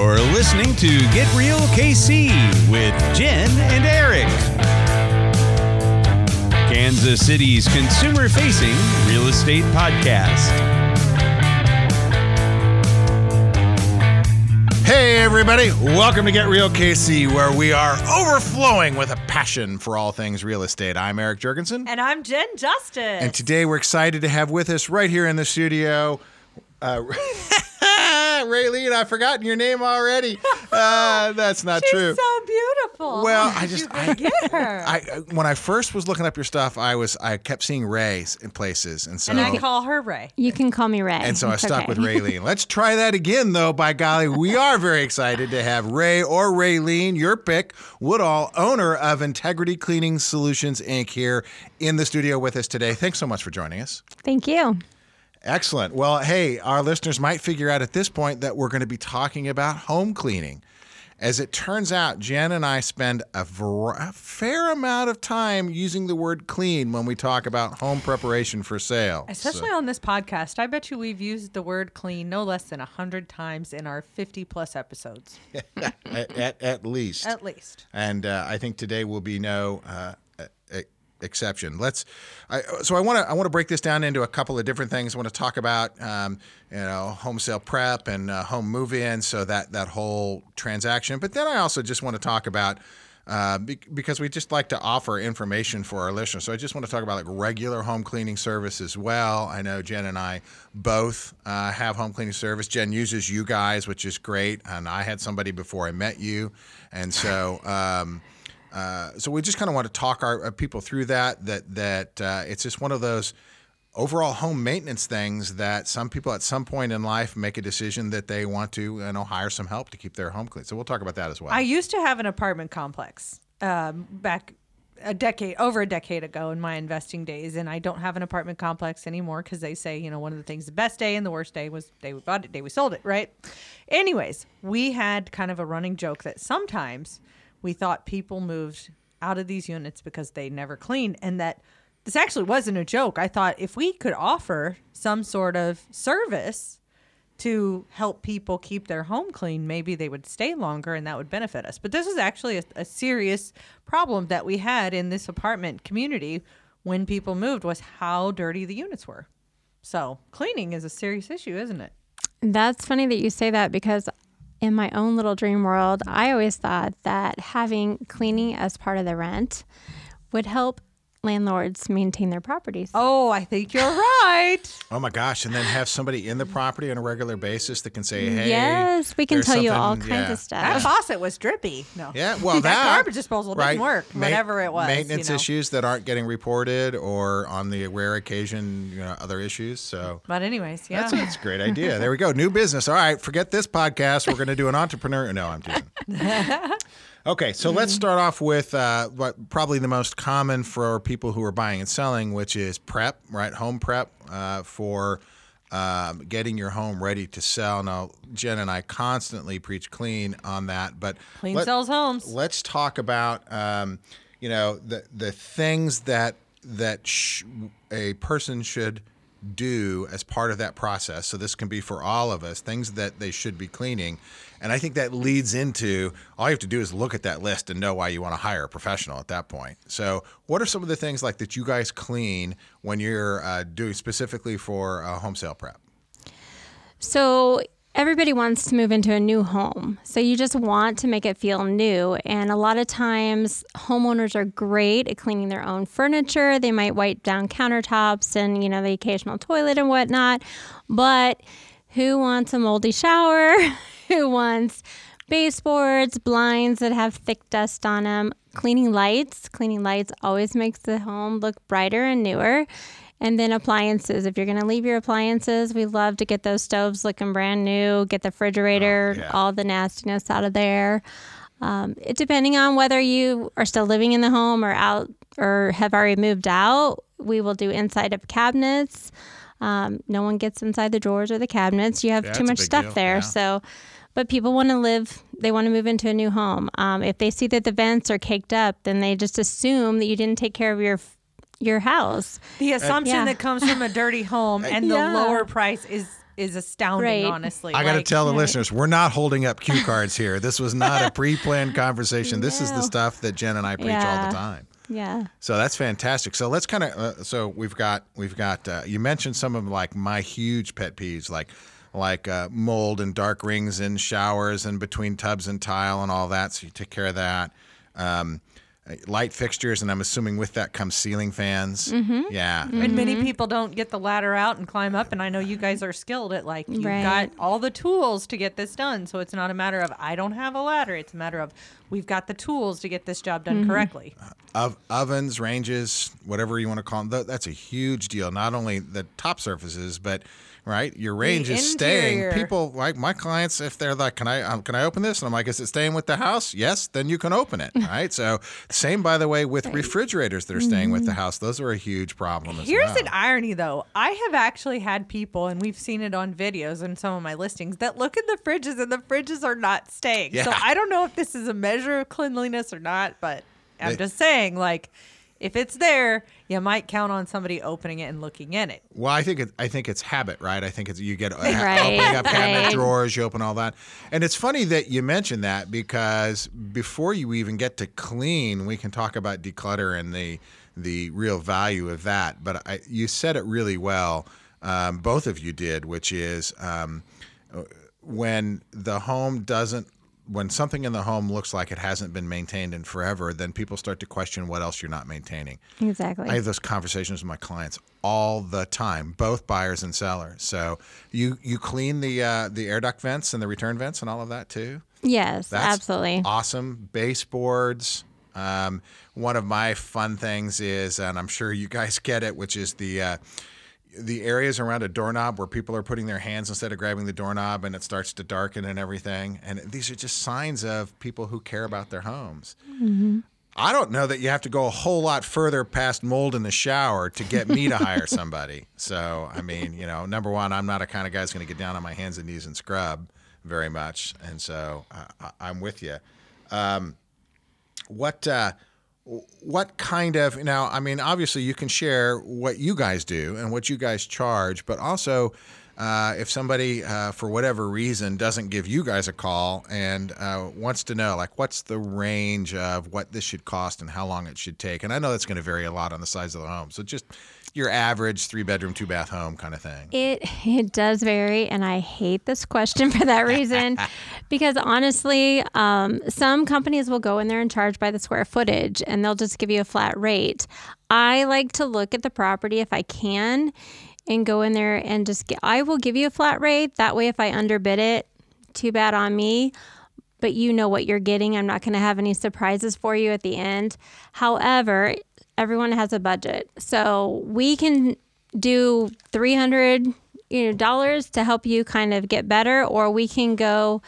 You're listening to Get Real KC with Jen and Erik. Kansas City's consumer facing real estate podcast. Hey, everybody. Welcome to Get Real KC, where we are overflowing with a passion for all things real estate. I'm Erik Jurgensen. And I'm Jen Justice. And today we're excited to have with us right here in the studio. Uh, Raelene, I've forgotten your name already. Uh, that's not true. She's true. so beautiful. Well, I just you I, forget her. I, I when I first was looking up your stuff, I was I kept seeing Rays in places, and so and I call her Rae. You can call me Rae. And so I stuck okay. with Raelene. Let's try that again, though. By golly, we are very excited to have Rae or Raelene, your pick, Woodall, owner of Integrity Cleaning Solutions Inc., here in the studio with us today. Thanks so much for joining us. Thank you. Excellent. Well, hey, our listeners might figure out at this point that we're going to be talking about home cleaning. As it turns out, Jen and I spend a, ver- a fair amount of time using the word clean when we talk about home preparation for sale. Especially So- on this podcast. I bet you we've used the word clean no less than 100 times in our 50 plus episodes, at, at, at least. at least. and uh, I think today will be no uh, exception. Let's. I, so I want to I want to break this down into a couple of different things. I want to talk about um, you know home sale prep and uh, home move in, so that that whole transaction. But then I also just want to talk about. Uh, be- because we just like to offer information for our listeners. So I just want to talk about like regular home cleaning service as well. I know Jen and I both uh, have home cleaning service. Jen uses you guys, which is great, and I had somebody before I met you, and so. Um, uh, so we just kind of want to talk our uh, people through that. That that uh, it's just one of those overall home maintenance things that some people at some point in life make a decision that they want to you know hire some help to keep their home clean. So we'll talk about that as well. I used to have an apartment complex um, back a decade, over a decade ago in my investing days, and I don't have an apartment complex anymore because they say, you know, one of the things, the best day and the worst day was day we bought it, day we sold it, right? Anyways, we had kind of a running joke that sometimes we thought people moved out of these units because they never cleaned, and that this actually wasn't a joke. I thought if we could offer some sort of service to help people keep their home clean, maybe they would stay longer and that would benefit us. But this is actually a, a serious problem that we had in this apartment community when people moved was how dirty the units were. So cleaning is a serious issue, isn't it? That's funny that you say that because in my own little dream world, I always thought that having cleaning as part of the rent would help landlords maintain their properties. Oh, I think you're right. oh my gosh! And then have somebody in the property on a regular basis that can say, "Hey, yes, we can tell you all kinds yeah. of stuff." That faucet was drippy. No. Yeah, well, that, that, garbage disposal right, didn't work. ma- whatever it was. you maintenance know. issues that aren't getting reported, or on the rare occasion, you know, other issues. So But anyways, yeah. That's, that's a great idea. There we go. New business. All right, forget this podcast. We're going to do an entrepreneur. No, I'm teasing. Okay, so let's start off with uh, what probably the most common for people who are buying and selling, which is prep, right? Home prep uh, for um, getting your home ready to sell. Now, Jen and I constantly preach clean on that, but Clean sells homes. Let's talk about um, you know the the things that that sh- a person should do as part of that process. So this can be for all of us things that they should be cleaning, and I think that leads into all you have to do is look at that list and know why you want to hire a professional at that point. So what are some of the things like that you guys clean when you're uh, doing specifically for a home sale prep? So everybody wants to move into a new home. So you just want to make it feel new. And a lot of times homeowners are great at cleaning their own furniture. They might wipe down countertops and, you know, the occasional toilet and whatnot. But who wants a moldy shower? who wants baseboards, blinds that have thick dust on them? Cleaning lights. Cleaning lights always makes the home look brighter and newer. And then appliances. If you're going to leave your appliances, we love to get those stoves looking brand new, get the refrigerator, yeah. all the nastiness out of there. Um, it, depending on whether you are still living in the home or out or have already moved out, we will do inside of cabinets. Um, no one gets inside the drawers or the cabinets. You have Yeah, too much stuff deal, there. yeah. So, but people want to live, they want to move into a new home. Um, if they see that the vents are caked up, then they just assume that you didn't take care of your your house. The assumption Yeah. that comes from a dirty home and the Yeah. lower price is is astounding. Right. Honestly, I got to Like, tell the listeners, we're not holding up cue cards here. This was not a pre-planned conversation. This is the stuff that Jen and I preach all the time. Yeah. So that's fantastic. So let's kind of uh, so we've got we've got uh, you mentioned some of like my huge pet peeves like like uh, mold and dark rings in showers and between tubs and tile and all that. So you take care of that. Um, uh, light fixtures and I'm assuming with that comes ceiling fans. Mm-hmm. Yeah. Mm-hmm. And many people don't get the ladder out and climb up. And I know you guys are skilled at like you've Right. got all the tools to get this done. So it's not a matter of I don't have a ladder. It's a matter of we've got the tools to get this job done mm-hmm. correctly. Uh, ov- ovens, ranges, whatever you want to call them. That's a huge deal. Not only the top surfaces, but right, your range is staying. People like my clients, if they're like, "Can I um, can I open this?" and I'm like, "Is it staying with the house?" Yes, then you can open it. Right. so same by the way with refrigerators that are staying with the house. Those are a huge problem as Here's well. an irony though. I have actually had people, and we've seen it on videos and some of my listings, that look in the fridges and the fridges are not staying. So I don't know if this is a measure of cleanliness or not, but I'm They- just saying, like, if it's there, you might count on somebody opening it and looking in it. Well, I think it, I think it's habit, right? I think it's you get uh, Right, opening up cabinet right. drawers, you open all that, and it's funny that you mentioned that because before you even get to clean, we can talk about declutter and the the real value of that. But I, you said it really well, um, both of you did, which is um, when the home doesn't when something in the home looks like it hasn't been maintained in forever, then people start to question what else you're not maintaining. Exactly. I have those conversations with my clients all the time, both buyers and sellers. So you you clean the uh, the air duct vents and the return vents and all of that too. yes, That's absolutely. awesome. Baseboards. Um, one of my fun things is, and I'm sure you guys get it, which is the uh, the areas around a doorknob where people are putting their hands instead of grabbing the doorknob and it starts to darken and everything. And these are just signs of people who care about their homes. I don't know that you have to go a whole lot further past mold in the shower to get me to hire somebody. So, I mean, you know, number one, I'm not a kind of guy that's going to get down on my hands and knees and scrub very much. And so uh, I- I'm with you. Um, what, uh, what kind of now i mean obviously you can share what you guys do and what you guys charge but also uh, if somebody uh, for whatever reason doesn't give you guys a call and uh, wants to know like what's the range of what this should cost and how long it should take? And i know that's going to vary a lot on the size of the home so just your average three bedroom two bath home kind of thing It it does vary, and I hate this question for that reason, because honestly, um, some companies will go in there and charge by the square footage, and they'll just give you a flat rate. I like to look at the property if I can, and go in there and just get. I will give you a flat rate. That way, if I underbid it, too bad on me. But you know what you're getting. I'm not going to have any surprises for you at the end. However, everyone has a budget, so we can do 300 you know dollars to help you kind of get better or we can go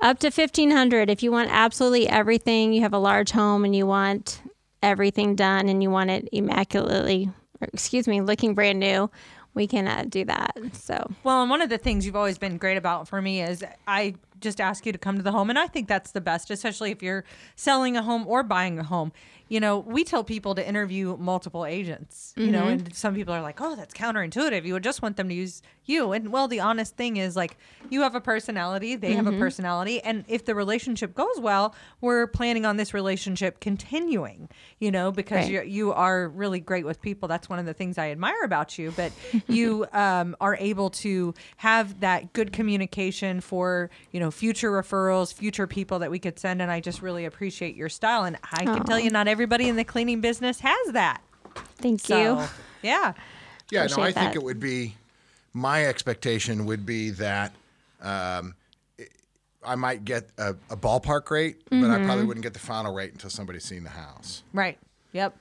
up to 1500 if you want absolutely everything you have a large home and you want everything done and you want it immaculately or excuse me looking brand new we can uh, do that so. Well, and one of the things you've always been great about for me is I just ask you to come to the home, and I think that's the best, especially if you're selling a home or buying a home. You know, we tell people to interview multiple agents. You know, mm-hmm. and some people are like, "Oh, that's counterintuitive. You would just want them to use you." And well, the honest thing is, like, you have a personality, they have a personality, and if the relationship goes well, we're planning on this relationship continuing. You know, because Right. you you are really great with people. That's one of the things I admire about you. But you um, are able to have that good communication for you know future referrals, future people that we could send. And I just really appreciate your style. And I can tell you, not everybody in the cleaning business has that. thank So you yeah, Yeah, no, I Appreciate think it would be my expectation would be that um, I might get a, a ballpark rate, but I Mm-hmm. probably wouldn't get the final rate until somebody's seen the house. right. Yep.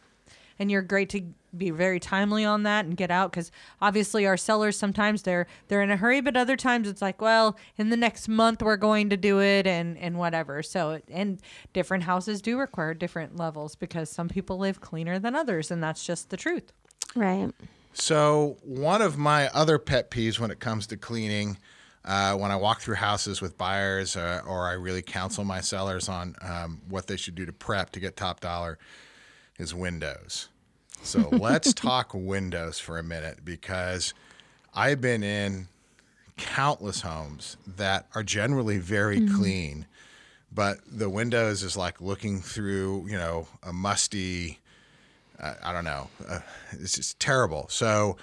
And you're great to be very timely on that and get out because obviously our sellers sometimes they're they're in a hurry, but other times it's like, well, in the next month we're going to do it and and whatever. So it- and different houses do require different levels because some people live cleaner than others, and that's just the truth. right So one of my other pet peeves when it comes to cleaning, uh, when I walk through houses with buyers uh, or I really counsel my sellers on um, what they should do to prep to get top dollar, is windows. So let's talk windows for a minute because I've been in countless homes that are generally very Mm-hmm. clean, but the windows is like looking through, you know, a musty, uh, I don't know, uh, it's just terrible. So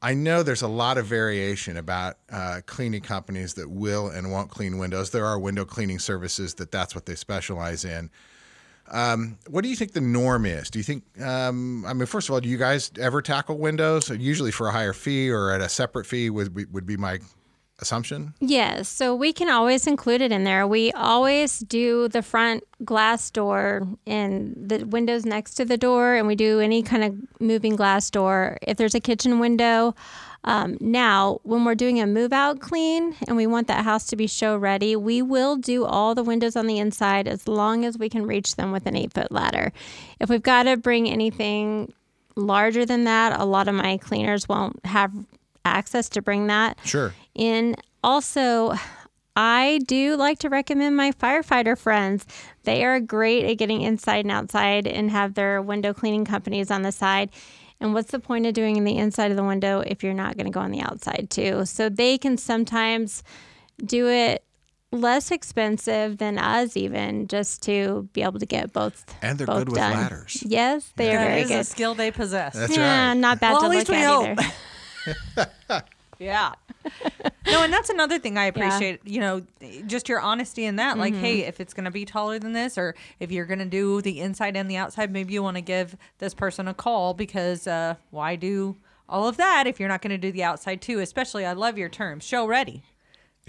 I know there's a lot of variation about uh, cleaning companies that will and won't clean windows. There are window cleaning services that that's what they specialize in. Um, what do you think the norm is? Do you think, um, I mean, first of all, do you guys ever tackle windows? Usually for a higher fee or at a separate fee would would be my assumption. Yes, so we can always include it in there. We always do the front glass door and the windows next to the door, and we do any kind of moving glass door. If there's a kitchen window, um, now when we're doing a move out clean and we want that house to be show ready, we will do all the windows on the inside as long as we can reach them with an eight foot ladder. If we've got to bring anything larger than that, a lot of my cleaners won't have access to bring that Sure. in. Also, I do like to recommend my firefighter friends. They are great at getting inside and outside and have their window cleaning companies on the side. And what's the point of doing in the inside of the window if you're not going to go on the outside too? So they can sometimes do it less expensive than us even just to be able to get both And they're both good with done. ladders. Yes, they are That very is a good. skill they possess. That's yeah, right. not bad Well, to at least look we at hope. either. Yeah. no, and that's another thing I appreciate, you know, just your honesty in that. Like, hey, if it's going to be taller than this, or if you're going to do the inside and the outside, maybe you want to give this person a call because uh, why do all of that if you're not going to do the outside too? Especially, I love your term, show ready.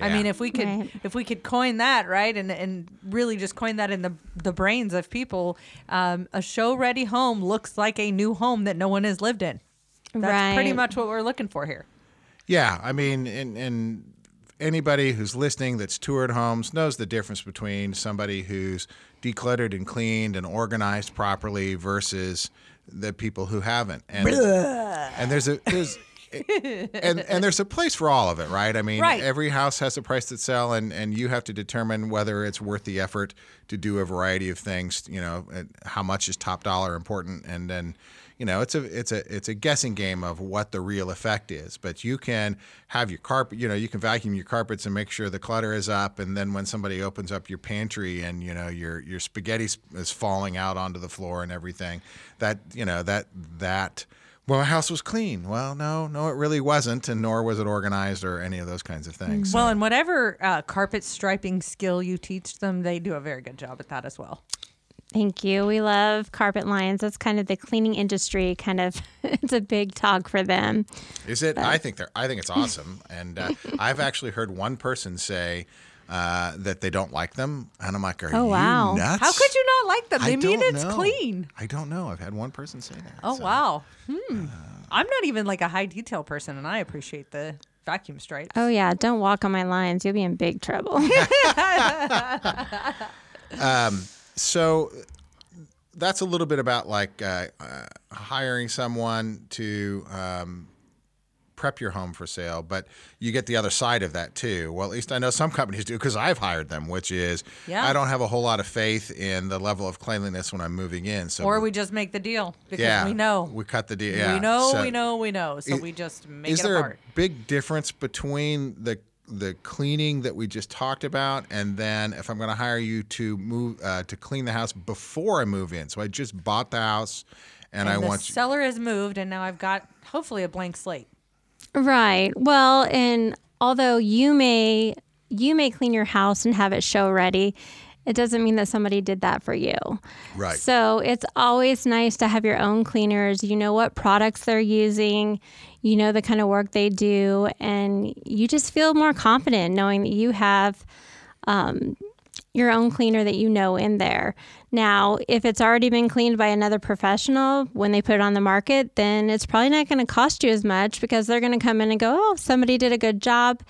I mean, if we could, Right. if we could coin that right, and and really just coin that in the the brains of people, um, a show ready home looks like a new home that no one has lived in. That's pretty much what we're looking for here. Yeah, I mean, and, and anybody who's listening that's toured homes knows the difference between somebody who's decluttered and cleaned and organized properly versus the people who haven't. And and there's a there's and and there's a place for all of it, right? I mean, Right. every house has a price to sell, and and you have to determine whether it's worth the effort to do a variety of things. You know, how much is top dollar important, and then. You know, it's a it's a it's a guessing game of what the real effect is. But you can have your carpet. You know, you can vacuum your carpets and make sure the clutter is up. And then when somebody opens up your pantry and you know your your spaghetti is falling out onto the floor and everything, that you know that that well, my house was clean. Well, no, no, it really wasn't, and nor was it organized or any of those kinds of things. Well, and whatever uh, carpet striping skill you teach them, they do a very good job at that as well. Thank you. We love carpet lines. That's kind of the cleaning industry. Kind of, it's a big talk for them. Is it? I think they're. I think it's awesome, and uh, I've actually heard one person say uh, that they don't like them, and I'm like, "Are Oh, you wow. nuts? How could you not like them? I They mean it's know. clean. I don't know. I've had one person say that. Oh so. wow. Hmm. I'm not even like a high detail person, and I appreciate the vacuum stripes. Oh yeah, don't walk on my lines. You'll be in big trouble. So that's a little bit about like uh, uh, hiring someone to um, prep your home for sale, but you get the other side of that too. Well, at least I know some companies do because I've hired them, which is Yeah. I don't have a whole lot of faith in the level of cleanliness when I'm moving in. So Or we just make the deal because yeah, we know. we cut the deal. Yeah. we know, So we know, we know. So we just make Is it there apart. a big difference between the the cleaning that we just talked about, and then if I'm going to hire you to move uh, to clean the house before I move in? So I just bought the house, and, and I the want you. seller has moved, and now I've got hopefully a blank slate. right. Well, and although you may you may clean your house and have it show ready, it doesn't mean that somebody did that for you. Right. So it's always nice to have your own cleaners. You know what products they're using, you know the kind of work they do, and you just feel more confident knowing that you have um, your own cleaner that you know in there. Now, if it's already been cleaned by another professional when they put it on the market, then it's probably not going to cost you as much because they're going to come in and go, oh, somebody did a good job.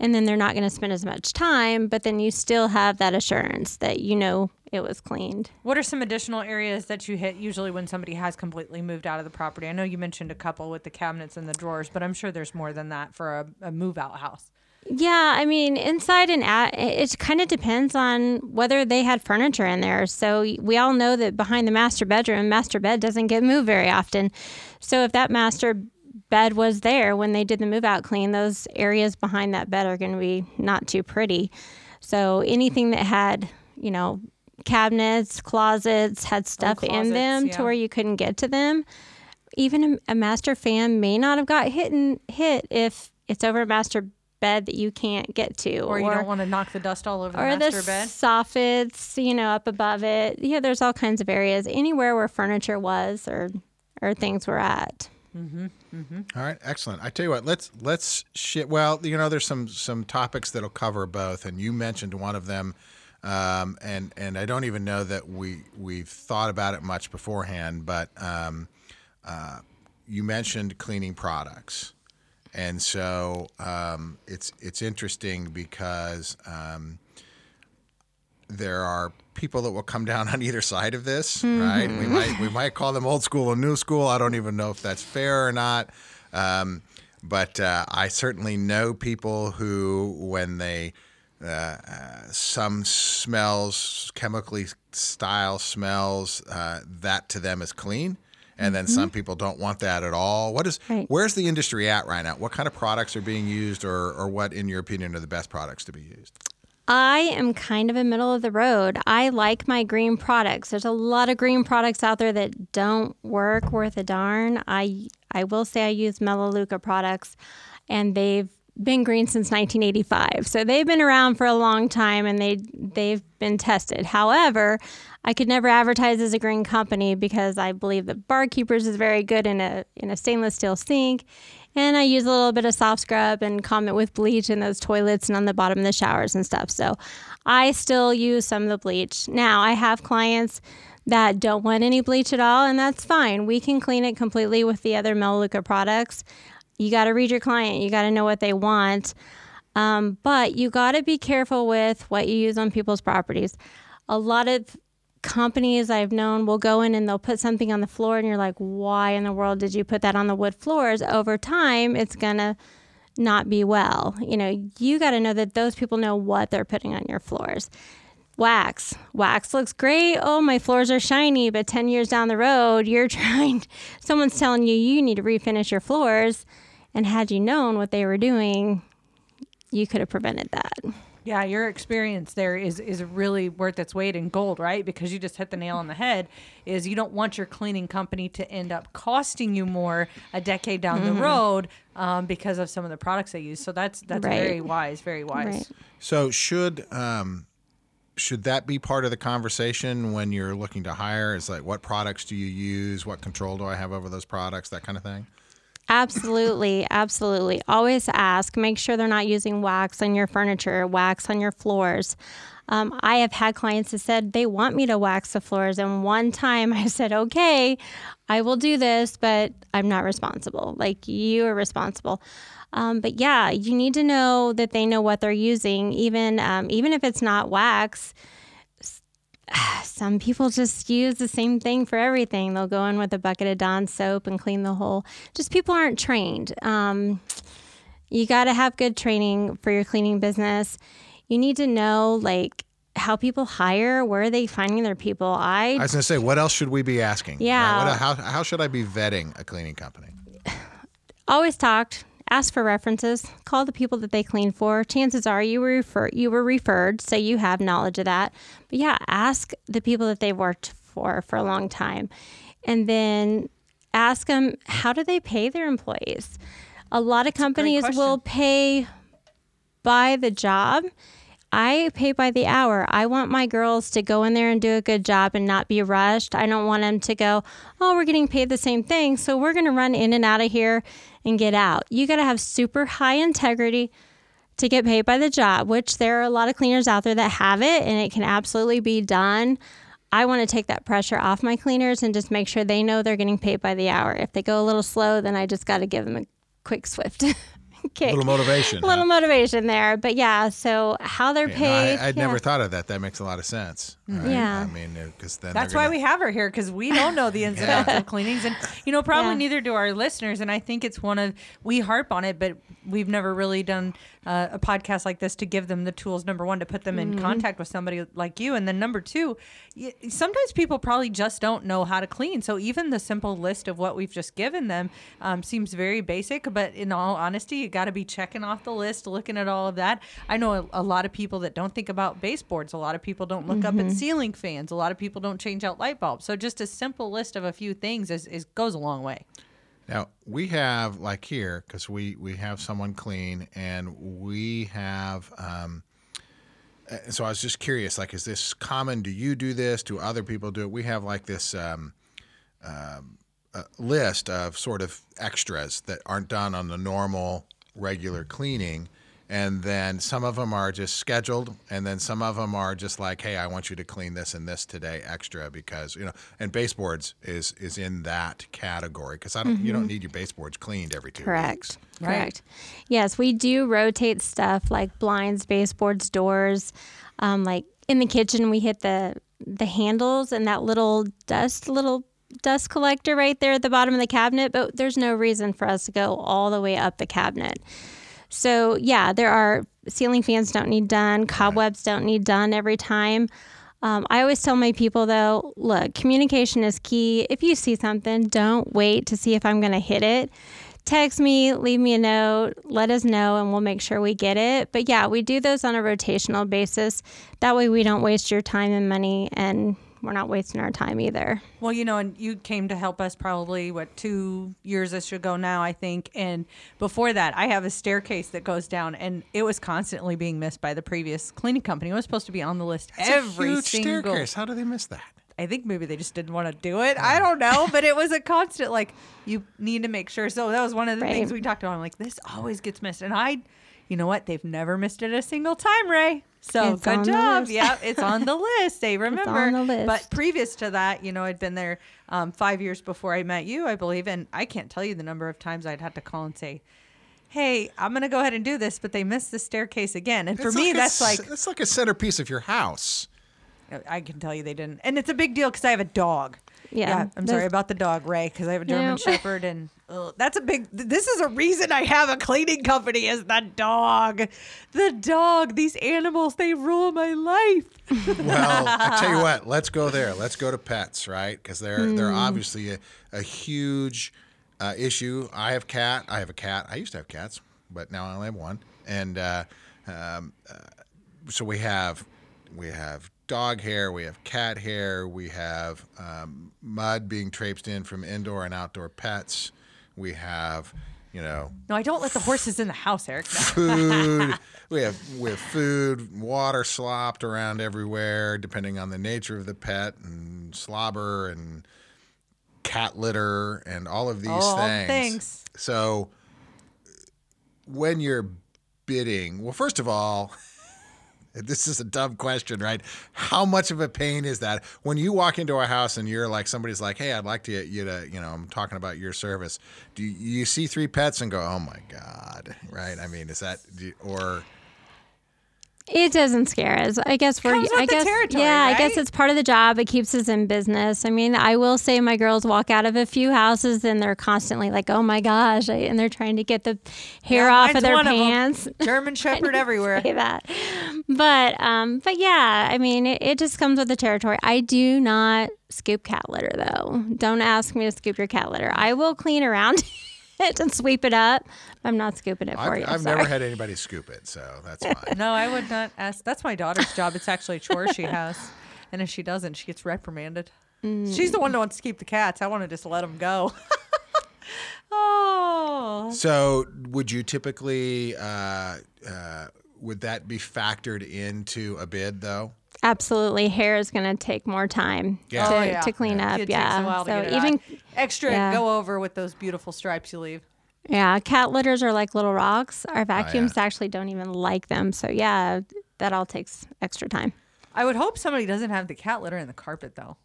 And then they're not going to spend as much time, but then you still have that assurance that you know it was cleaned. What are some additional areas that you hit usually when somebody has completely moved out of the property? I know you mentioned a couple with the cabinets and the drawers, but I'm sure there's more than that for a, a move out house. Yeah, I mean, inside and out, it kind of depends on whether they had furniture in there. So we all know that behind the master bedroom, master bed doesn't get moved very often. So if that master bed was there when they did the move out clean, those areas behind that bed are going to be not too pretty. So anything that had, you know, cabinets, closets, had oh, stuff in them yeah. to where you couldn't get to them. Even a, a master fan may not have got hit and hit if it's over a master bed that you can't get to, Or you don't want to knock the dust all over the or the master bed. soffits, you know, up above it. Yeah, there's all kinds of areas. Anywhere where furniture was or or things were at. Mm-hmm, mm-hmm. All right, excellent. I tell you what, let's let's shit. Well, you know, there's some some topics that'll cover both, and you mentioned one of them, um, and and I don't even know that we we've thought about it much beforehand, but um, uh, you mentioned cleaning products, and so um, it's it's interesting because. Um, there are people that will come down on either side of this, right? We might we might call them old school and new school. I don't even know if that's fair or not. Um, but uh, I certainly know people who, when they uh, uh, some smells, chemically style smells, uh, that to them is clean. And then some people don't want that at all. What is Right. where's the industry at right now? What kind of products are being used, or or what, in your opinion, are the best products to be used? I am kind of a middle of the road. I like my green products. There's a lot of green products out there that don't work worth a darn. I I will say I use Melaleuca products, and they've been green since 1985. So they've been around for a long time, and they they've been tested. However, I could never advertise as a green company because I believe that Barkeepers is very good in a in a stainless steel sink. And I use a little bit of soft scrub and calm it with bleach in those toilets and on the bottom of the showers and stuff. So I still use some of the bleach. Now, I have clients that don't want any bleach at all, and that's fine. We can clean it completely with the other Melaleuca products. You got to read your client, you got to know what they want. Um, but you got to be careful with what you use on people's properties. A lot of companies I've known will go in and they'll put something on the floor, and you're like, why in the world did you put that on the wood floors? Over time, it's gonna not be well. You know, you got to know that those people know what they're putting on your floors. Wax. Wax looks great. Oh, my floors are shiny, but 10 years down the road, you're trying, someone's telling you you need to refinish your floors. And had you known what they were doing, you could have prevented that. Yeah, your experience there is is really worth its weight in gold, right? Because you just hit the nail on the head. Is you don't want your cleaning company to end up costing you more a decade down Mm-hmm. the road um, because of some of the products they use. So that's that's Right. very wise, very wise. Right. So should um, should that be part of the conversation when you're looking to hire? Is like what products do you use? What control do I have over those products? That kind of thing. Absolutely, absolutely. Always ask. Make sure they're not using wax on your furniture, wax on your floors. Um, I have had clients that said they want me to wax the floors, and one time I said, "Okay, I will do this, but I'm not responsible. Like you are responsible." Um, but yeah, you need to know that they know what they're using, even um, even if it's not wax some people just use the same thing for everything. They'll go in with a bucket of Dawn soap and clean the whole. Just people aren't trained. Um, you got to have good training for your cleaning business. You need to know like how people hire. Where are they finding their people? I I was going to say, what else should we be asking? Yeah. Right? What, how how should I be vetting a cleaning company? always talked. Ask for references. Call the people that they clean for. Chances are you were refer you were referred, so you have knowledge of that. But yeah, ask the people that they've worked for for a long time, and then ask them how do they pay their employees. A lot of companies will pay by the job. I pay by the hour. I want my girls to go in there and do a good job and not be rushed. I don't want them to go, oh, we're getting paid the same thing. So we're going to run in and out of here and get out. You got to have super high integrity to get paid by the job, which there are a lot of cleaners out there that have it and it can absolutely be done. I want to take that pressure off my cleaners and just make sure they know they're getting paid by the hour. If they go a little slow, then I just got to give them a quick swift kick. A little motivation. A little huh? motivation there. But yeah, so how they're Yeah, no, paid. I, I'd yeah. never thought of that. That makes a lot of sense. Mm-hmm. right? Yeah. I mean, uh, because then That's they're why gonna- we have her here because we don't know the ins and outs of cleanings, and you know probably Yeah. neither do our listeners. And I think it's one of we harp on it, but we've never really done uh, a podcast like this to give them the tools. Number one, to put them in contact with somebody like you, and then number two, y- sometimes people probably just don't know how to clean. So even the simple list of what we've just given them um, seems very basic. But in all honesty, you got to be checking off the list, looking at all of that. I know a, a lot of people that don't think about baseboards. A lot of people don't look up at ceiling fans. A lot of people don't change out light bulbs. So just a simple list of a few things is, is goes a long way. Now we have like here because we we have someone clean and we have. Um, so I was just curious, like, is this common? Do you do this? Do other people do it? We have like this um, um, list of sort of extras that aren't done on the normal regular cleaning. And then some of them are just scheduled, and then some of them are just like, "Hey, I want you to clean this and this today extra because you know." And baseboards is is in that category because I don't you don't need your baseboards cleaned every two Correct. weeks. Right. Correct. Yes, we do rotate stuff like blinds, baseboards, doors. Um, like in the kitchen, we hit the the handles and that little dust, little dust collector right there at the bottom of the cabinet. But there's no reason for us to go all the way up the cabinet. So yeah, there are ceiling fans don't need done, cobwebs don't need done every time. Um, I always tell my people though, look, communication is key. If you see something, don't wait to see if I'm going to hit it. Text me, leave me a note, let us know, and we'll make sure we get it. But yeah, we do those on a rotational basis. That way, we don't waste your time and money, and we're not wasting our time either. Well, you know, and you came to help us probably what two years ish ago now, I think. And before that, I have a staircase that goes down, and it was constantly being missed by the previous cleaning company. It was supposed to be on the list It's every a huge single. staircase. How do they miss that? I think maybe they just didn't want to do it. I don't know, but it was a constant like you need to make sure. So that was one of the Right. things we talked about. I'm like, this always gets missed, and I, you know what? They've never missed it a single time, Rae. So It's good job. list. Yeah, it's on the list. They remember. on the list. But previous to that, you know, I'd been there um, five years before I met you, I believe, and I can't tell you the number of times I'd had to call and say. Hey, I'm gonna go ahead and do this, but they missed the staircase again. And for It's me, like that's c- like that's like a centerpiece of your house. I can tell you they didn't. And it's a big deal because I have a dog. Yeah, I'm sorry about the dog, Rae, because I have a German Yeah. Shepherd, and ugh, that's a big. This is a reason I have a cleaning company. Is the dog, the dog? These animals, they rule my life. Well, I tell you what, let's go there. Let's go to pets, right? Because they're they're Hmm. obviously a, a huge uh, issue. I have cat. I have a cat. I used to have cats, but now I only have one. And uh, um, uh, so we have we have dog hair, we have cat hair, we have um, mud being traipsed in from indoor and outdoor pets. We have, you know, No, I don't let the horses in the house, Erik. No. food. we have we have food, water slopped around everywhere, depending on the nature of the pet, and slobber and cat litter and all of these the things. things. So when you're bidding, well, first of all. This is a dumb question, right? How much of a pain is that when you walk into a house and you're like, somebody's like, "Hey, I'd like to you to, you know, I'm talking about your service." Do you, you see three pets and go, "Oh my god," right? I mean, is that or It doesn't scare us. I guess we're. I the guess. territory, yeah, I guess it's part of the job. It keeps us in business. I mean, I will say my girls walk out of a few houses and they're constantly like, "Oh my gosh!" And they're trying to get the hair Yeah, off of their one of pants. German Shepherd everywhere. say that. But um, but yeah, I mean, it, it just comes with the territory. I do not scoop cat litter though. Don't ask me to scoop your cat litter. I will clean around it and sweep it up. I'm not scooping it for I've, you. I've sorry. never had anybody scoop it, so that's fine. No, I would not ask. That's my daughter's job. It's actually a chore she has, and if she doesn't, she gets reprimanded. She's the one that wants to keep the cats. I want to just let them go. oh, so, would you typically uh, uh, would that be factored into a bid though? Absolutely, hair is going to take more time Yeah. to, Oh, yeah. to clean up. it yeah, takes a while to so get it even on. extra yeah. go over with those beautiful stripes you leave. yeah, cat litters are like little rocks. Oh, Our vacuums actually don't even like them. So yeah, that all takes extra time. I would hope somebody doesn't have the cat litter in the carpet though.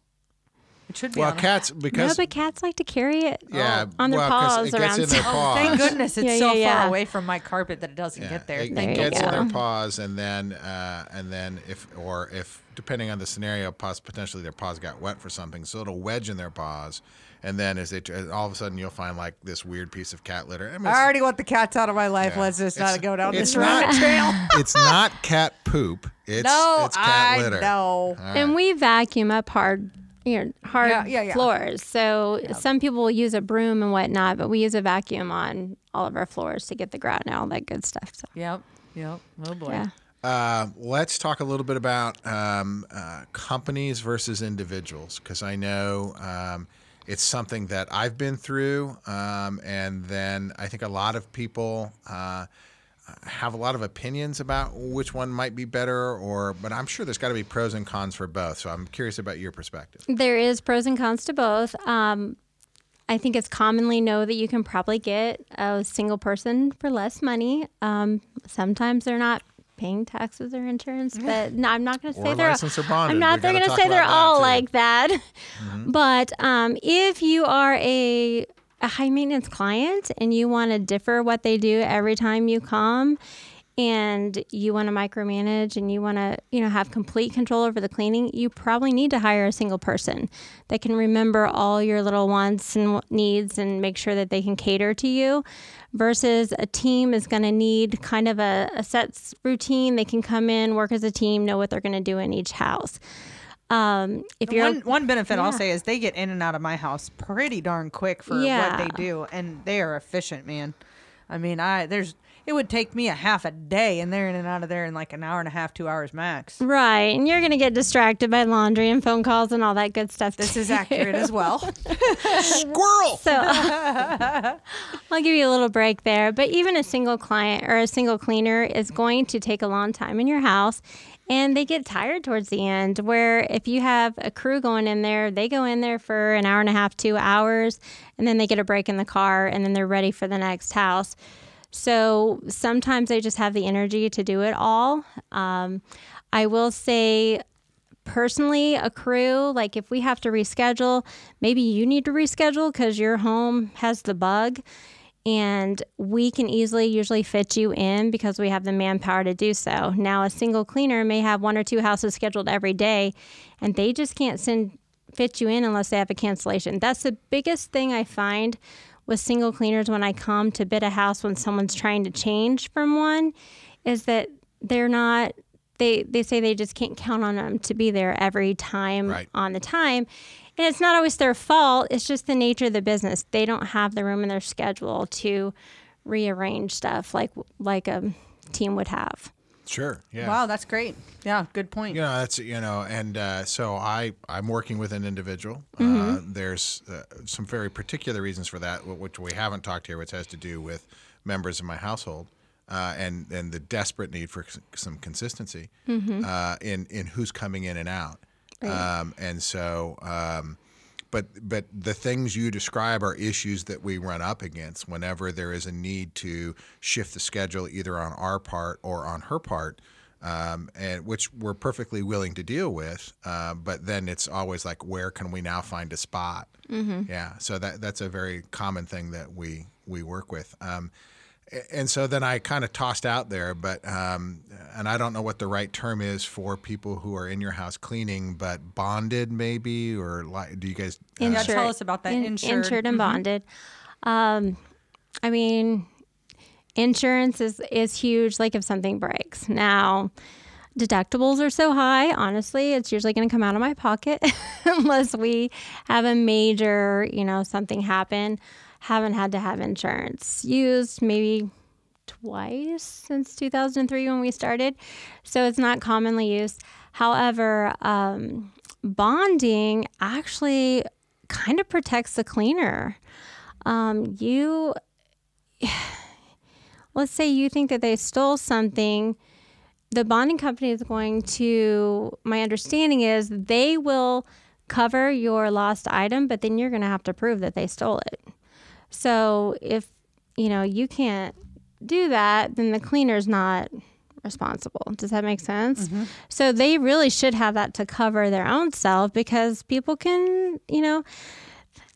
It should be. Well, on the- cats No, but cats like to carry it yeah, on their well, 'cause paws it gets around. in their Oh, thank goodness it's Yeah, so yeah, far away from my carpet that it doesn't Yeah, get there. It, Thank it There you gets in their paws, and then uh, and then if or if depending on the scenario, pos- potentially their paws got wet for something, so it'll wedge in their paws, and then as they all of a sudden you'll find like this weird piece of cat litter. I mean, I already want the cats out of my life. Yeah. Let's just It's- not go down it's this rabbit not- trail. it's not cat poop. It's no, it's cat I litter. know. And we vacuum up hard, you know, hard Yeah, yeah, yeah. floors. So some people will use a broom and whatnot, but we use a vacuum on all of our floors to get the grout and all that good stuff. So Yep. Yep. Oh boy. yeah. Uh, let's talk a little bit about um, uh, companies versus individuals because I know um, it's something that I've been through, um, and then I think a lot of people uh, have a lot of opinions about which one might be better. Or, but I'm sure there's got to be pros and cons for both. So I'm curious about your perspective. There is pros and cons to both. Um, I think it's commonly know that you can probably get a single person for less money. Um, sometimes they're not paying taxes or insurance, but no, I'm not going to say they're. bonded. I'm not. They're going to say they're all too. like that. But um, if you are a a high maintenance client and you want to differ what they do every time you come and you want to micromanage and you want to you know have complete control over the cleaning you probably need to hire a single person that can remember all your little wants and needs and make sure that they can cater to you versus a team is going to need kind of a, a set routine. They can come in work as a team know what they're going to do in each house um, if you're One, one benefit I'll say is they get in and out of my house pretty darn quick for Yeah. what they do, and they are efficient, man. I mean, I there's it would take me a half a day, and they're in and out of there in like an hour and a half, two hours max. Right, and you're going to get distracted by laundry and phone calls and all that good stuff. This too. is accurate as well. Squirrel. So I'll give you a little break there. But even a single client or a single cleaner is going to take a long time in your house. And they get tired towards the end. Where if you have a crew going in there, they go in there for an hour and a half, two hours, and then they get a break in the car, and then they're ready for the next house. So sometimes they just have the energy to do it all. Um, I will say personally a crew like if we have to reschedule maybe you need to reschedule because your home has the bug and we can easily usually fit you in because we have the manpower to do so. Now a single cleaner may have one or two houses scheduled every day and they just can't send fit you in unless they have a cancellation. That's the biggest thing i find with single cleaners when i come to bid a house when someone's trying to change from one is that they're not they they say they just can't count on them to be there every time Right. on the time and it's not always their fault it's just the nature of the business they don't have the room in their schedule to rearrange stuff like like a team would have Sure. Yeah. wow, that's great. Yeah, good point. You know, that's you know, and uh, so I I'm working with an individual. Uh, Mm-hmm. there's uh, some very particular reasons for that, which we haven't talked here, which has to do with members of my household. Uh, and and the desperate need for s- some consistency Mm-hmm. uh, in in who's coming in and out, um, and so um, but but the things you describe are issues that we run up against whenever there is a need to shift the schedule either on our part or on her part um, and which we're perfectly willing to deal with uh, but then it's always like where can we now find a spot? Yeah. So that that's a very common thing that we we work with. Um, and so then I kind of tossed out there, but um, and I don't know what the right term is for people who are in your house cleaning, but bonded maybe or like, do you guys? uh, Yeah, tell us about that. In- Insured. Mm-hmm. and bonded um, i mean insurance is is huge like if something breaks now deductibles are so high honestly it's usually going to come out of my pocket unless we have a major you know something happen haven't had to have insurance. Used maybe twice since 2003 when we started so it's not commonly used. However um, bonding actually kind of protects the cleaner. Um, you let's say you think that they stole something the bonding company is going to my understanding is they will cover your lost item but then you're going to have to prove that they stole it so if you know you can't do that then the cleaner's not responsible does that make sense mm-hmm. so they really should have that to cover their own self because people can you know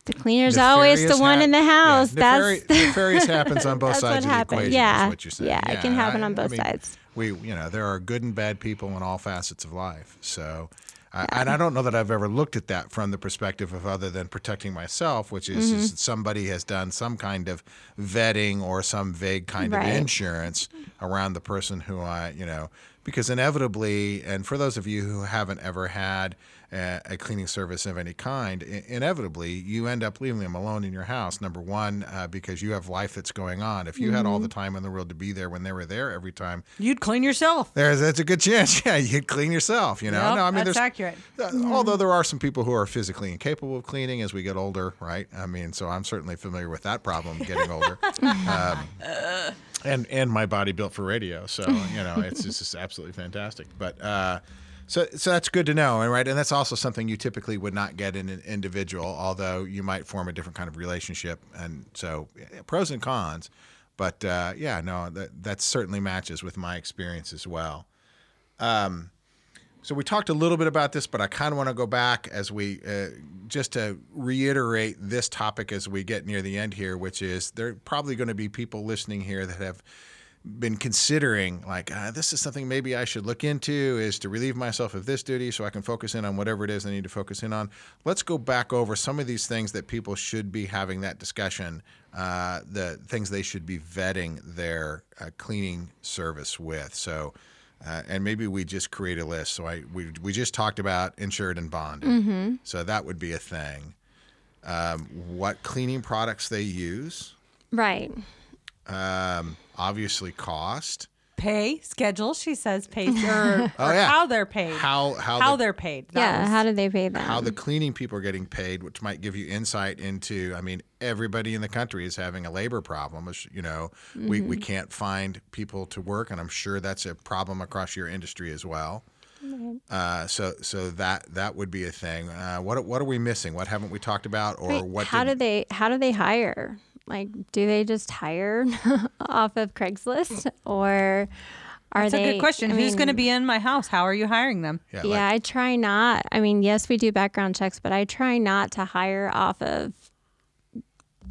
the cleaner's always the one hap- in the house Yeah, nefari- that's nefarious happens on both That's sides what of the happened. equation. Yeah. is what you're saying. Yeah, it can happen I- on I both mean, sides. We, you know, there are good and bad people in all facets of life. So, Uh, And I don't know that I've ever looked at that from the perspective of other than protecting myself, which is, Mm-hmm. is somebody has done some kind of vetting or some vague kind of insurance around the person who I, you know, because inevitably, and for those of you who haven't ever had a, a cleaning service of any kind, inevitably you end up leaving them alone in your house. Number one, uh, because you have life that's going on. If you had all the Mm-hmm. time in the world to be there when they were there every time, You'd clean yourself. there's that's a good chance. Yeah, you'd clean yourself. You know, Yep, no, I mean, that's accurate. uh, Although there are some people who are physically incapable of cleaning as we get older, right? I mean, so I'm certainly familiar with that problem getting older. um, and and my body built for radio, so you know it's just, it's absolutely fantastic. But uh, so so that's good to know, and right, and that's also something you typically would not get in an individual, although you might form a different kind of relationship, and so pros and cons. But uh, yeah, no, that that certainly matches with my experience as well. So we talked a little bit about this, but I kind of want to go back as we uh, just to reiterate this topic as we get near the end here, which is there are probably going to be people listening here that have been considering like uh, this is something maybe I should look into is to relieve myself of this duty so I can focus in on whatever it is I need to focus in on. Let's go back over some of these things that people should be having that discussion, uh, the things they should be vetting their uh, cleaning service with. So. Uh, and maybe we just create a list. So I we, we just talked about insured and bonded. So that would be a thing. Um, what cleaning products they use, Right. um, obviously cost, Pay schedule. She says pay or, Oh, or yeah. how they're paid. how how how the, they're paid. That yeah. was- How do they pay them? how the cleaning people are getting paid, which might give you insight into. I mean, everybody in the country is having a labor problem. which, You know, we we can't find people to work, and I'm sure that's a problem across your industry as well. Uh, so so that that would be a thing. Uh, what what are we missing? What haven't we talked about, or Right, what? how did, do they how do they hire like do they just hire off of craigslist or are That's they a good question. I Who's going to be in my house? How are you hiring them? Yeah, yeah like- i try not i mean yes we do background checks but i try not to hire off of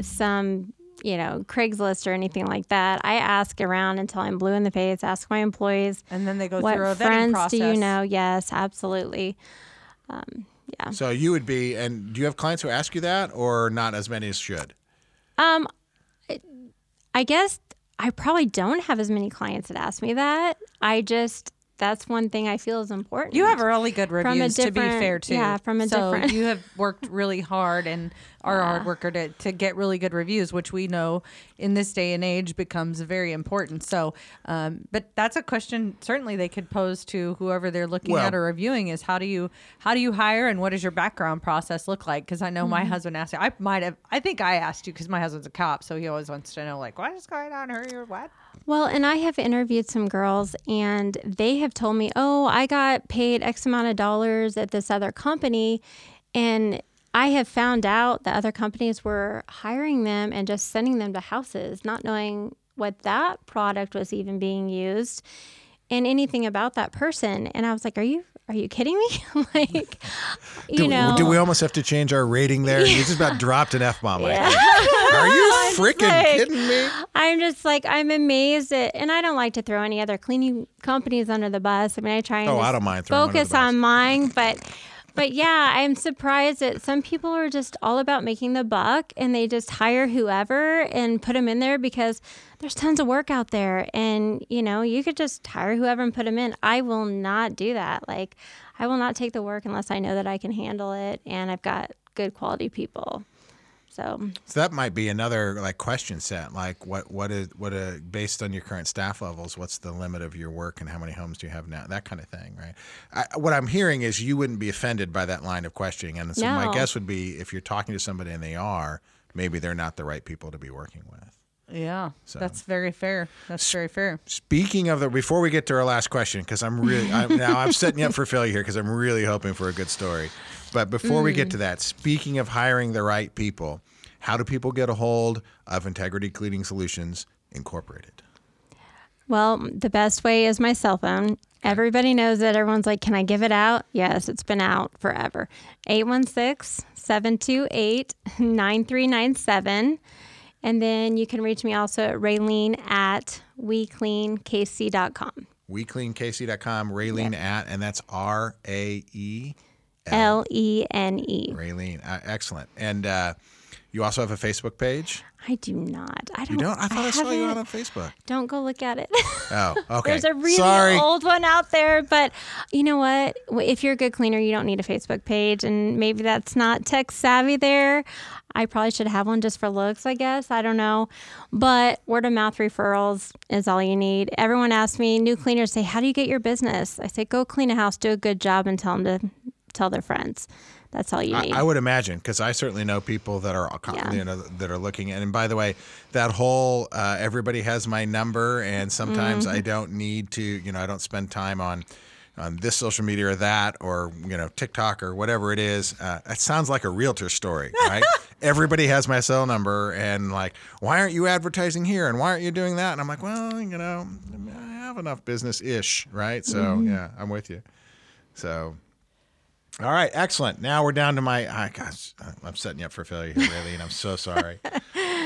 some you know craigslist or anything like that i ask around until i'm blue in the face ask my employees And then they go what through a vetting friends process. do you know yes absolutely um, Yeah. So you would be, and do you have clients who ask you that, or not as many as should? Um, I guess I probably don't have as many clients that ask me that. I just that's one thing I feel is important. You have really good reviews, to be fair, too. yeah, from a so different- you have worked really hard and are a hard worker to, to get really good reviews, which we know in this day and age becomes very important. So, um, but that's a question certainly they could pose to whoever they're looking Well- at or reviewing is how do you how do you hire and what does your background process look like? Because I know my husband asked you. I might have. I think I asked you because my husband's a cop, so he always wants to know like what is going on here. Or what? Well, and I have interviewed some girls, and they have told me, "Oh, I got paid X amount of dollars at this other company," and I have found out that other companies were hiring them and just sending them to houses, not knowing what that product was even being used and anything about that person. And I was like, "Are you are you kidding me?" like, you Do, know, do we almost have to change our rating there? You just about dropped an f bomb. Are you freaking like- kidding me? I'm just like I'm amazed at, and I don't like to throw any other cleaning companies under the bus. I mean, I try and Oh, I don't mind throwing 'em under focus on mine, but but yeah, I'm surprised that some people are just all about making the buck, and they just hire whoever and put them in there because there's tons of work out there, and you know you could just hire whoever and put them in. I will not do that. Like I will not take the work unless I know that I can handle it and I've got good quality people. So So that might be another like question set. Like what what is what a based on your current staff levels, what's the limit of your work and how many homes do you have now? That kind of thing, right? I, what I'm hearing is you wouldn't be offended by that line of questioning, and so my guess would be if you're talking to somebody and they are, maybe they're not the right people to be working with. Yeah, that's very fair. That's very fair. Speaking of the, before we get to our last question, because I'm really I'm, now I'm setting you up for failure here because I'm really hoping for a good story. But before we get mm. to that, speaking of hiring the right people, how do people get a hold of Integrity Cleaning Solutions Incorporated? Well, the best way is my cell phone. Everybody knows it. Everyone's like, can I give it out? Yes, it's been out forever. 816 728 9397. And then you can reach me also at Raelene at WeCleanKC.com. WeCleanKC.com, Raelene at, and that's R A E L E N E. Raelene. Uh, excellent. And uh, you also have a Facebook page. I do not. I don't. You don't? I thought I, saw you on Facebook. Don't go look at it. Oh, okay. There's a really Sorry. old one out there, but you know what? If you're a good cleaner, you don't need a Facebook page, and maybe that's not tech savvy there. I probably should have one just for looks, I guess. I don't know. But word of mouth referrals is all you need. Everyone asks me, new cleaners say, How do you get your business? I say, Go clean a house, do a good job, and tell them to tell their friends. That's all you I, need. I would imagine because I certainly know people that are Yeah. you know that are looking. And by the way, that whole uh, everybody has my number, and sometimes Mm-hmm. I don't need to. You know, I don't spend time on on this social media or that or you know TikTok or whatever it is. Uh, it sounds like a realtor story, right? everybody has my cell number, and like, why aren't you advertising here? And why aren't you doing that? And I'm like, well, you know, I have enough business ish, right? So Mm-hmm. yeah, I'm with you. So. All right, excellent. Now we're down to my. ah, gosh, I'm setting you up for failure here, really, and I'm so sorry.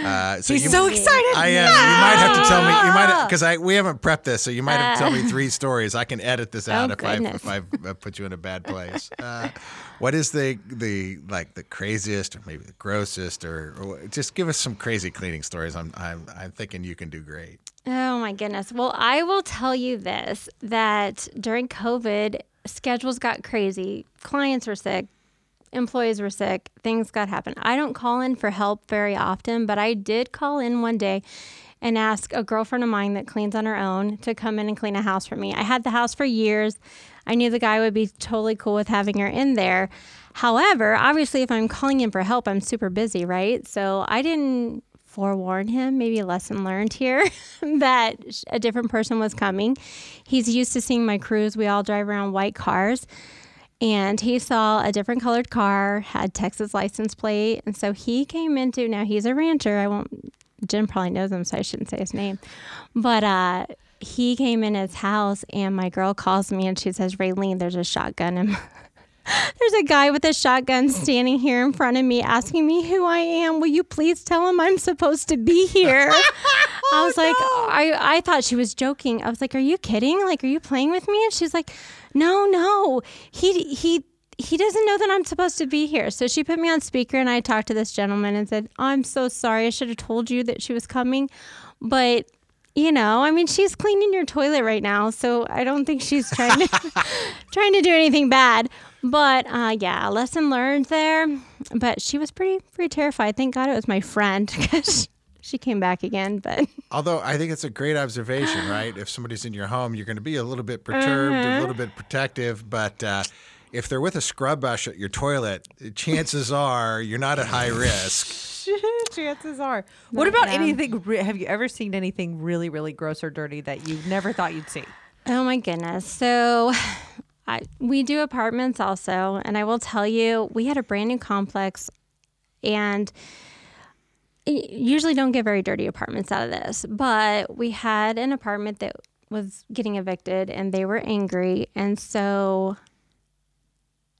Uh, so He's you, so excited. I am. You might have to tell me. You might because I we haven't prepped this, so you might have to tell me three stories. I can edit this out Oh, if I if I've uh, put you in a bad place. Uh, what is the the like the craziest or maybe the grossest or, or just give us some crazy cleaning stories? I'm I'm I'm thinking you can do great. Oh my goodness. Well, I will tell you this that during COVID, schedules got crazy. Clients were sick, employees were sick, things got happen. I don't call in for help very often, but I did call in one day and ask a girlfriend of mine that cleans on her own to come in and clean a house for me. I had the house for years. I knew the guy would be totally cool with having her in there. However, obviously, if I'm calling in for help, I'm super busy, right? So I didn't forewarn him, maybe a lesson learned here, that a different person was coming. He's used to seeing my crews. We all drive around white cars. And he saw a different colored car, had Texas license plate. And so he came into, now he's a rancher. I won't, Jim probably knows him, so I shouldn't say his name. But uh, he came in his house, and my girl calls me and she says, Raelene, there's a shotgun in there's a guy with a shotgun standing here in front of me asking me who I am. Will you please tell him I'm supposed to be here? I was oh, like, I, I thought she was joking. I was like, Are you kidding? Like, are you playing with me? And she's like, No, no. He he he doesn't know that I'm supposed to be here. So she put me on speaker and I talked to this gentleman and said, I'm so sorry. I should have told you that she was coming. But you know, I mean, she's cleaning your toilet right now, so I don't think she's trying to trying to do anything bad. But uh, yeah, lesson learned there. But she was pretty pretty terrified. Thank God it was my friend because she came back again. But Although I think it's a great observation, right? If somebody's in your home, you're going to be a little bit perturbed, Uh-huh. a little bit protective, but uh, if they're with a scrub brush at your toilet, chances are you're not at high risk. Chances are. What about yeah. anything? Have you ever seen anything really, really gross or dirty that you never thought you'd see? oh my goodness, so. I, we do apartments also, and I will tell you, we had a brand new complex, and usually don't get very dirty apartments out of this, but we had an apartment that was getting evicted and they were angry. And so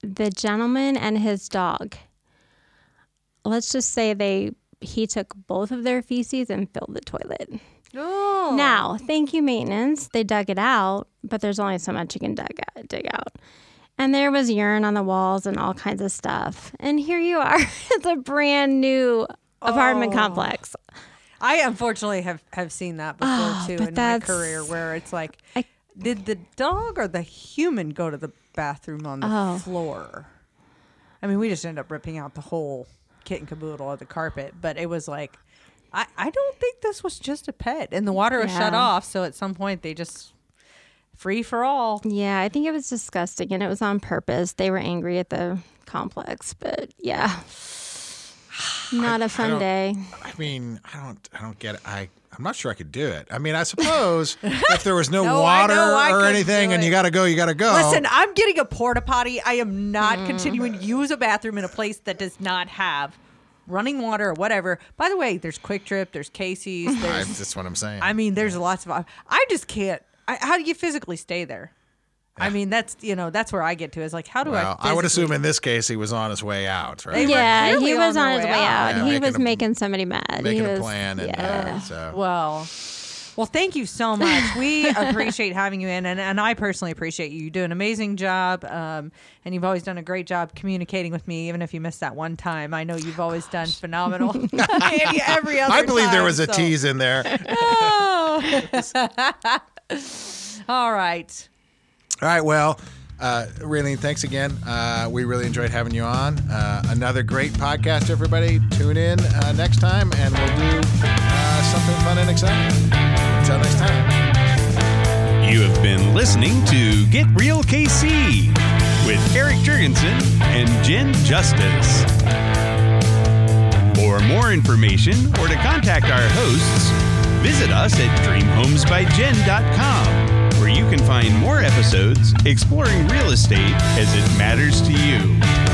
the gentleman and his dog, let's just say they he took both of their feces and filled the toilet. No. Now, thank you, maintenance. They dug it out, but there's only so much you can dig out. Dig out. And there was urine on the walls and all kinds of stuff. And here you are. it's a brand new apartment Oh. complex. I unfortunately have have seen that before Oh, too in my career, where it's like, I- did the dog or the human go to the bathroom on the Oh. floor? I mean, we just ended up ripping out the whole kit and caboodle of the carpet, but it was like, I I don't think this was just a pet, and the water was shut off, so at some point they just free for all. Yeah, I think it was disgusting and it was on purpose. They were angry at the complex, but yeah. Not a fun don't- day. I mean, I don't, I don't get it. I, I'm not sure I could do it. I mean, I suppose if there was no, No, water know I or anything, and you got to go, you got to go. Listen, I'm getting a porta potty. I am not Mm. continuing to use a bathroom in a place that does not have running water or whatever. By the way, there's QuikTrip, there's Casey's, I, there's that's what I'm saying. I mean, there's lots of I just can't. I, how do you physically stay there? I mean, that's you know, that's where I get to is like, how do well, I? I would assume in this case he was on his way out, right? Yeah, he was on on his way way out. out. Yeah, he making was a- making somebody mad. making he was, a plan, and yeah. uh, so Well, Well, thank you so much. We appreciate having you in, and, and I personally appreciate you. You do an amazing job, um, and you've always done a great job communicating with me, even if you missed that one time. I know you've always done phenomenal. every other I believe there was a so- tease in there. Oh. All right. All right. Well, uh, Raelene, thanks again. Uh, we really enjoyed having you on. Uh, another great podcast, everybody. Tune in uh, next time, and we'll do uh, something fun and exciting. Until next time. You have been listening to Get Real KC with Erik Jurgensen and Jen Justice. For more information or to contact our hosts, visit us at dreamhomesbyjen.com, where you can find more episodes exploring real estate as it matters to you.